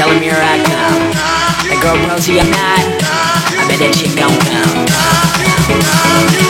Tell him you're right now. That girl Rosie, I'm not. I bet that shit gon' come.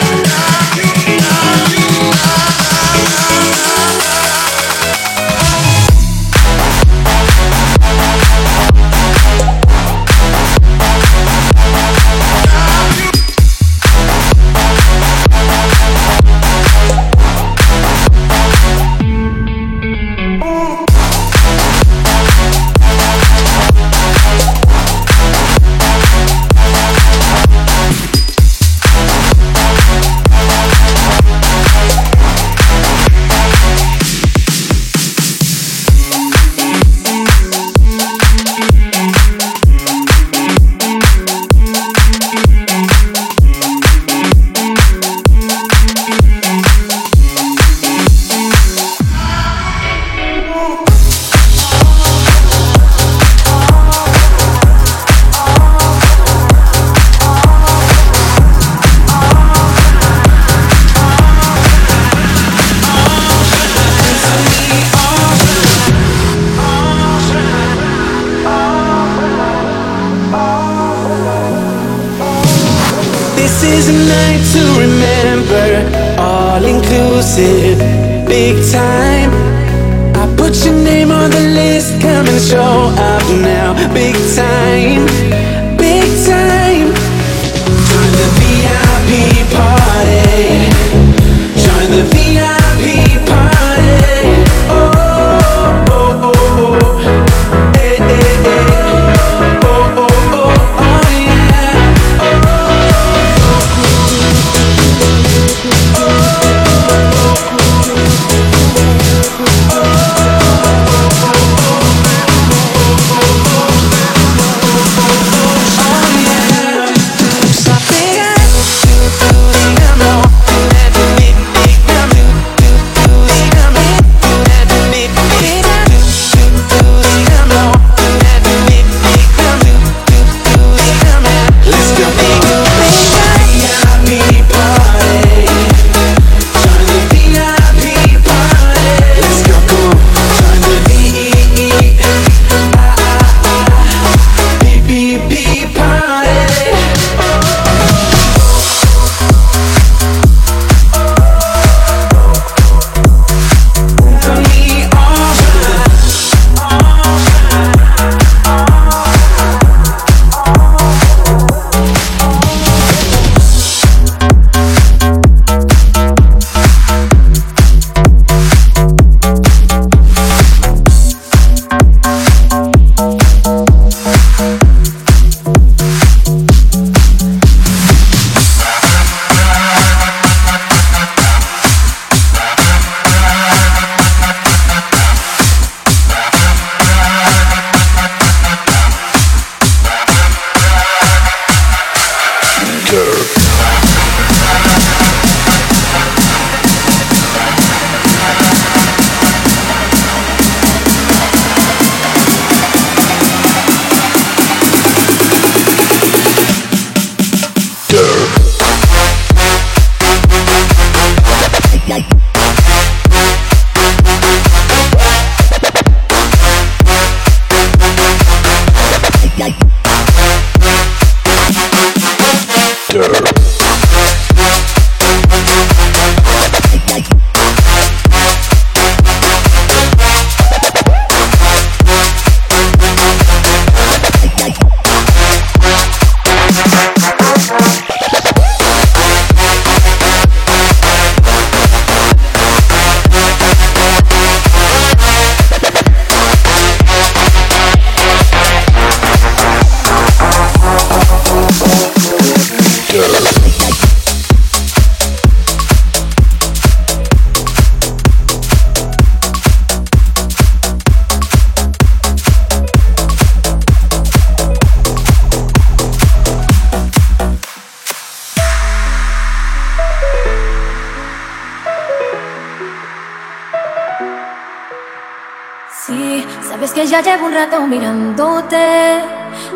Rato mirándote.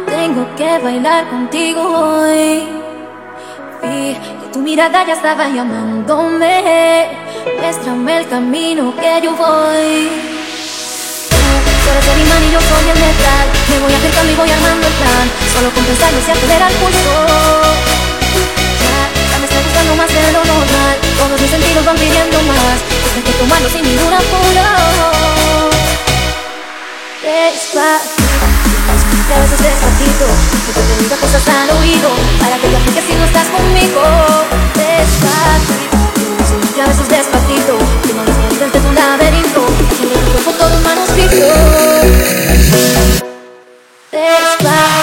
Tengo que bailar contigo hoy. Vi que tu mirada ya estaba llamándome. Muéstrame el camino que yo voy. Tú eres el imán y yo soy el metal. Me voy acercando y voy armando el plan. Solo con pensarlo se acelera el pulso. Más de lo normal. Todos mis sentidos van pidiendo más. Hay que tomarlo sin ningún apuro. Despacito, y a veces despacito Porque te diga cosas al oído Para que te que si no estás conmigo Despacito, y a veces despacito Que no desmientes de tu laberinto. Haciendo tu cuerpo todo un manuscrito Despacito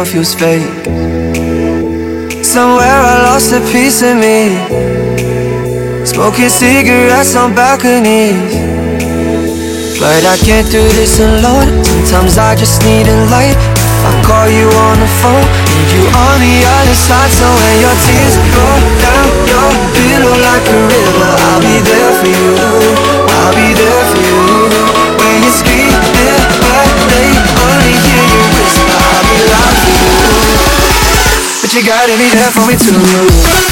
all feels fake. Somewhere I lost a piece of me. Smoking cigarettes on balconies. But I can't do this alone. Sometimes I just need a light. I call you on the phone, and you on the other side. So when your tears there for me to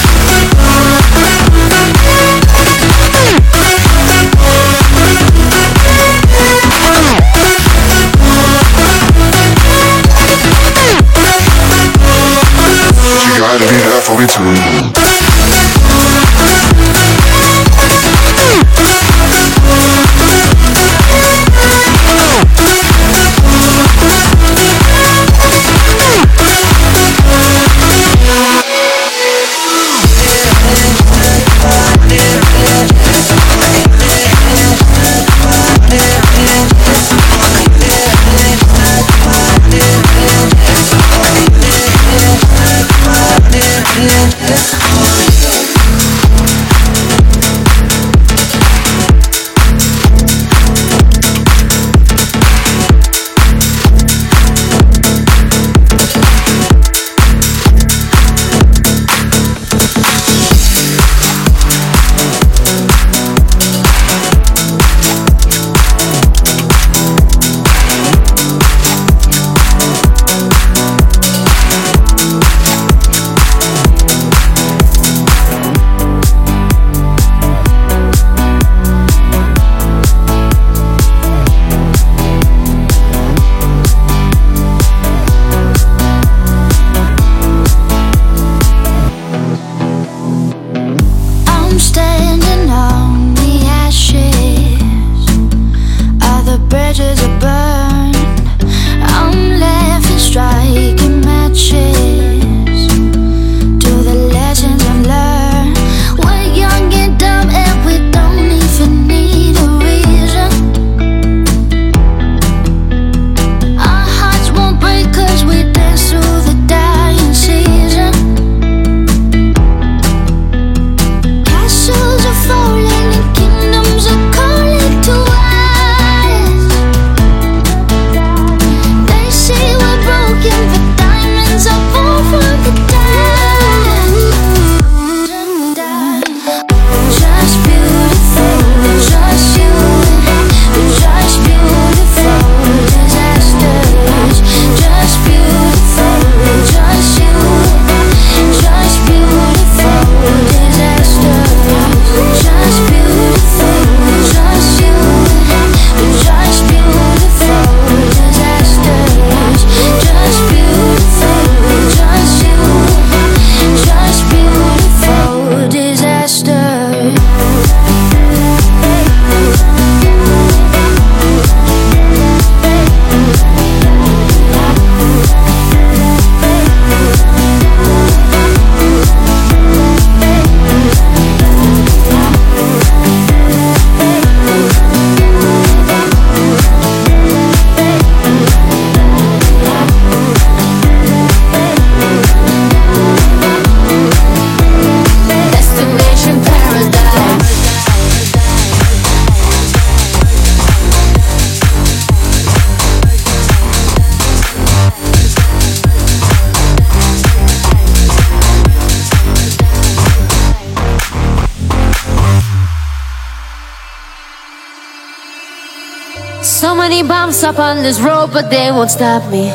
up on this road, but they won't stop me.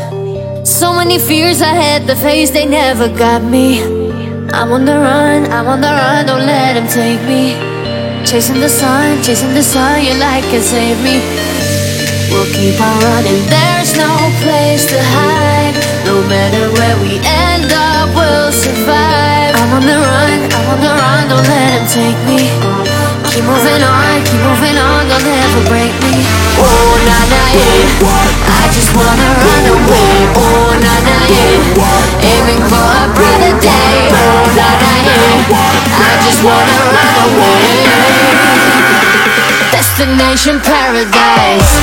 So many fears I had to face, they never got me. I'm on the run, I'm on the run, don't let them take me. Chasing the sun, chasing the sun, your light can save me. We'll keep on running, there's no place to hide. No matter where we end up, we'll survive. I'm on the run, I'm on the run, don't let them take me. Keep moving on, keep moving on, they'll never break me. Yeah. I just wanna run away. Oh, na na. Aiming for a brighter day. Oh, na na. I just wanna run away. Destination paradise.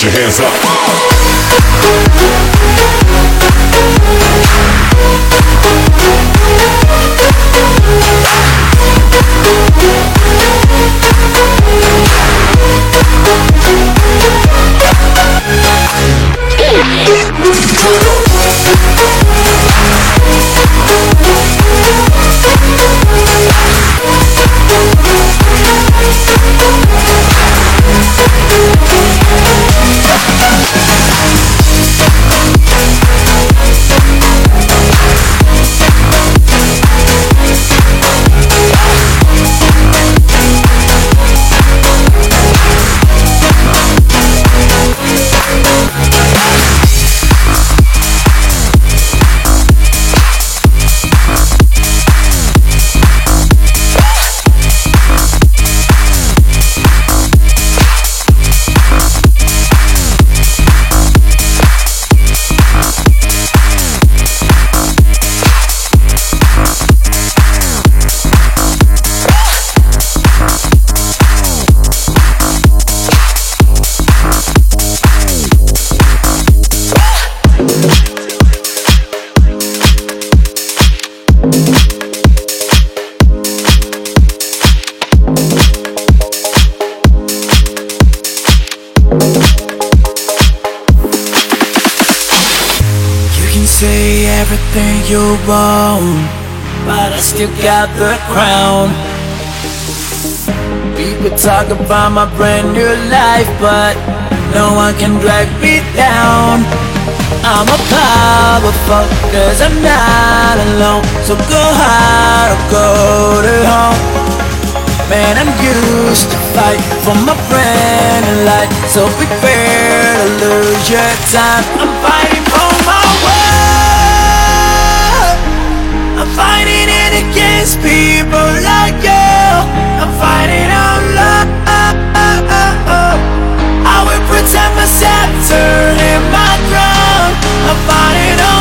Put your hands up. Got the crown. People talk about my brand new life, but no one can drag me down. I'm a powerful, cause I'm not alone. So go hard or go to home. Man, I'm used to fight for my friend and life. So prepare to lose your time. I'm fighting against people like you. I'm fighting out loud. I will protect my scepter and my crown. I'm fighting on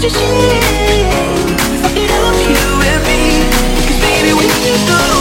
such a shame. It you and me, Cause baby, when you go.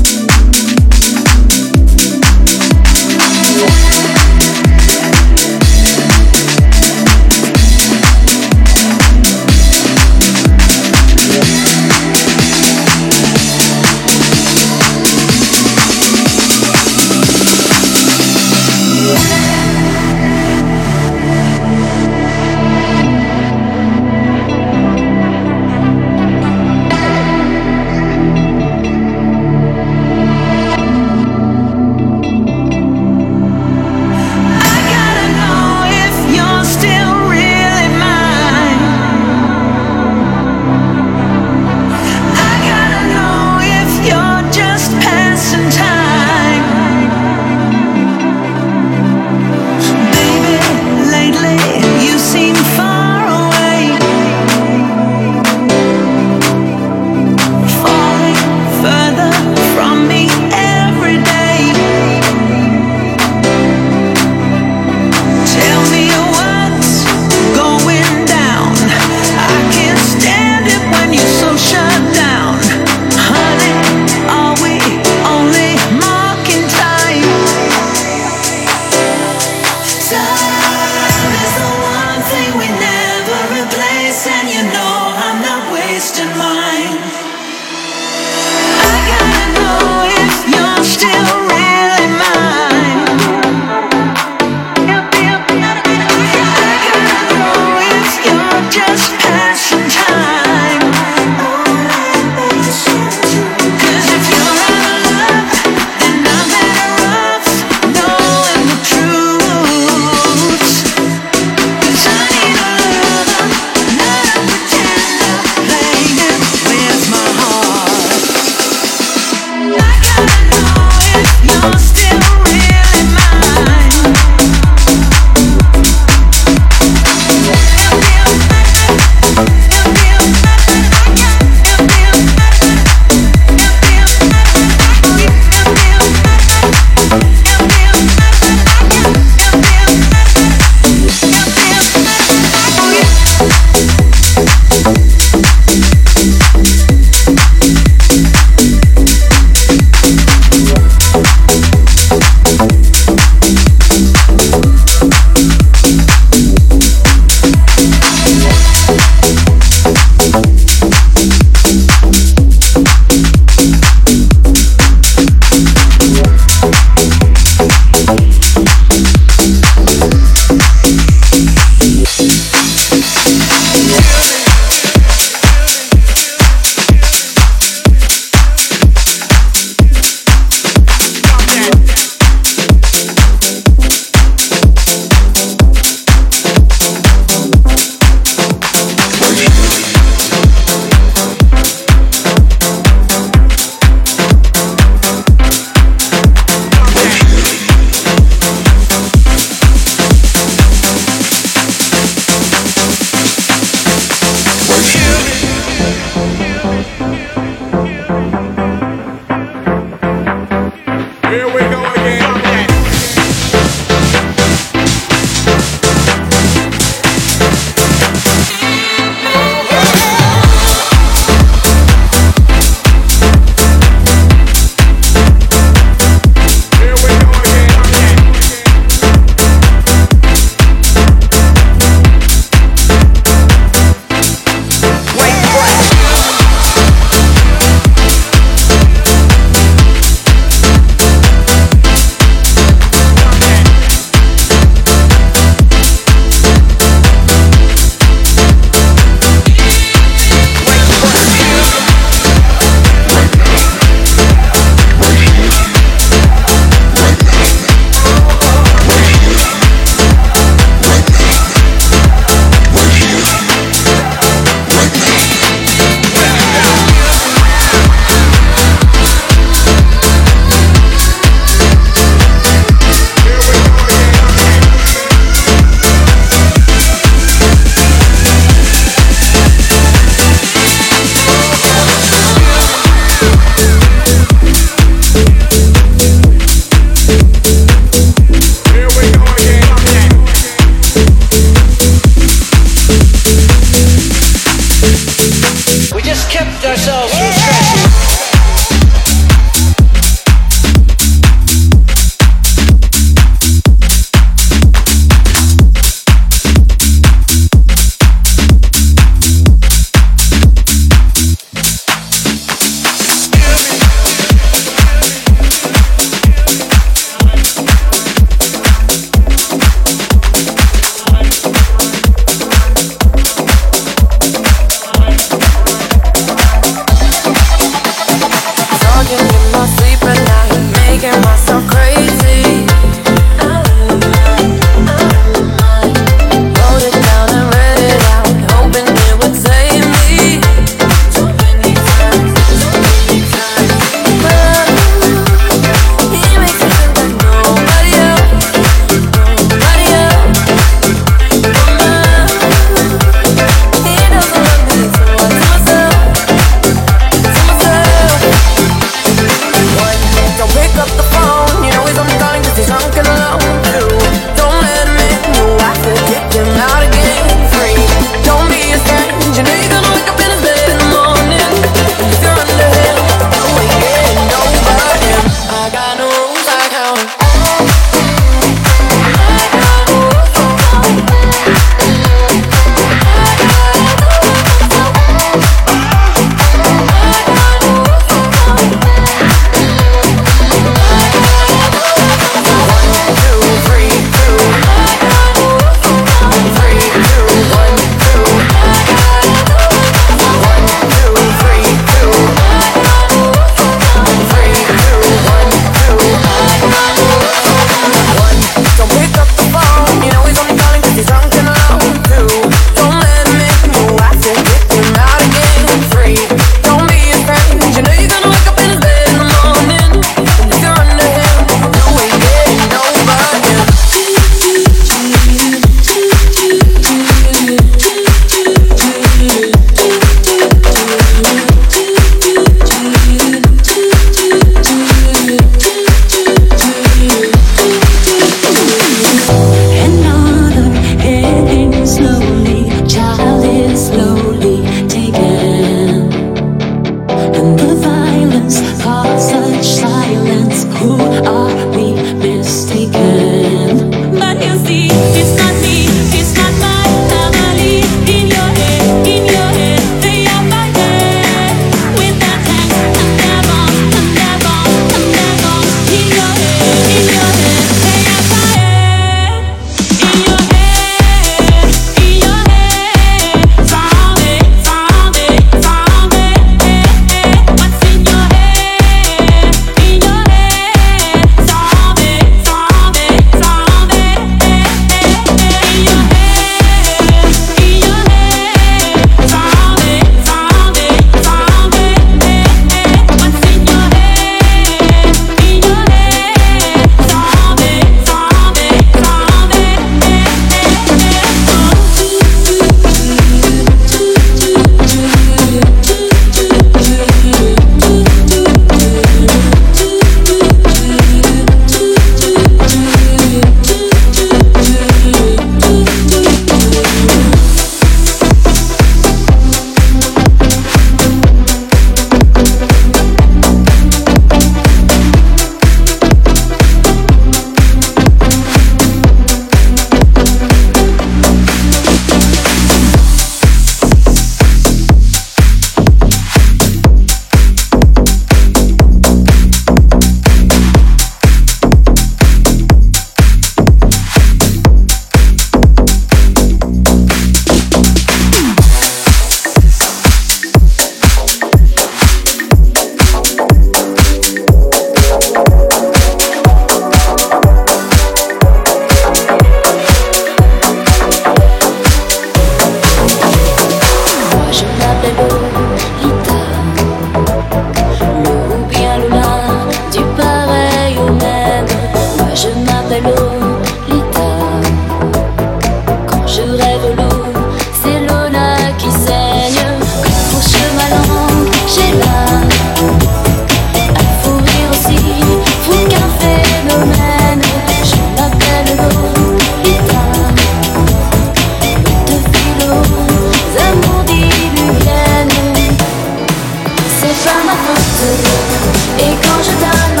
ma. Et quand je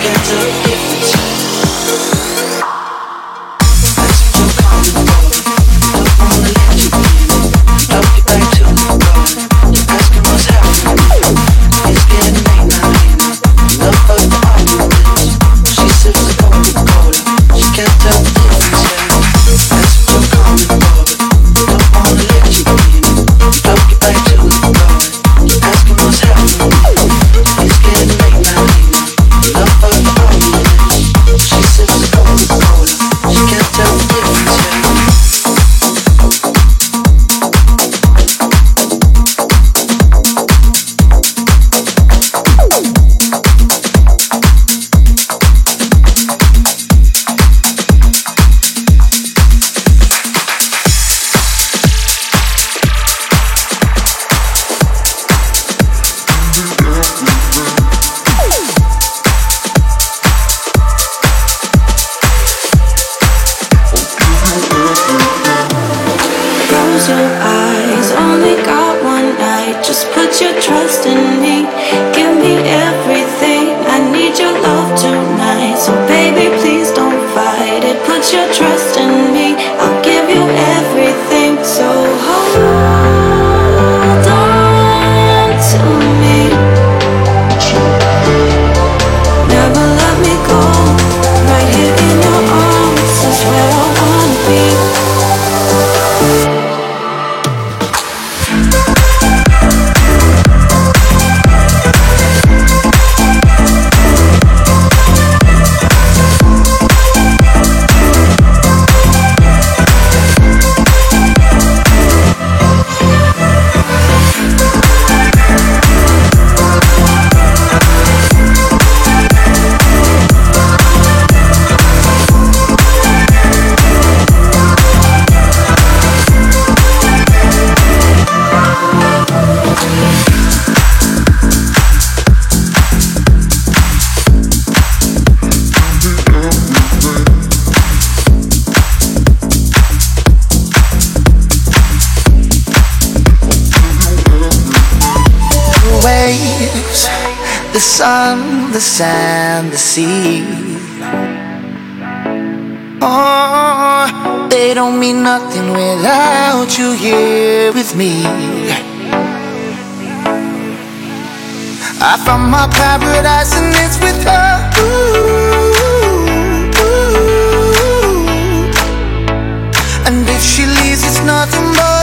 She can't the sun, the sand, the sea. Oh, they don't mean nothing without you here with me. I found my paradise and it's with her. Ooh, ooh, ooh. And if she leaves, it's nothing but.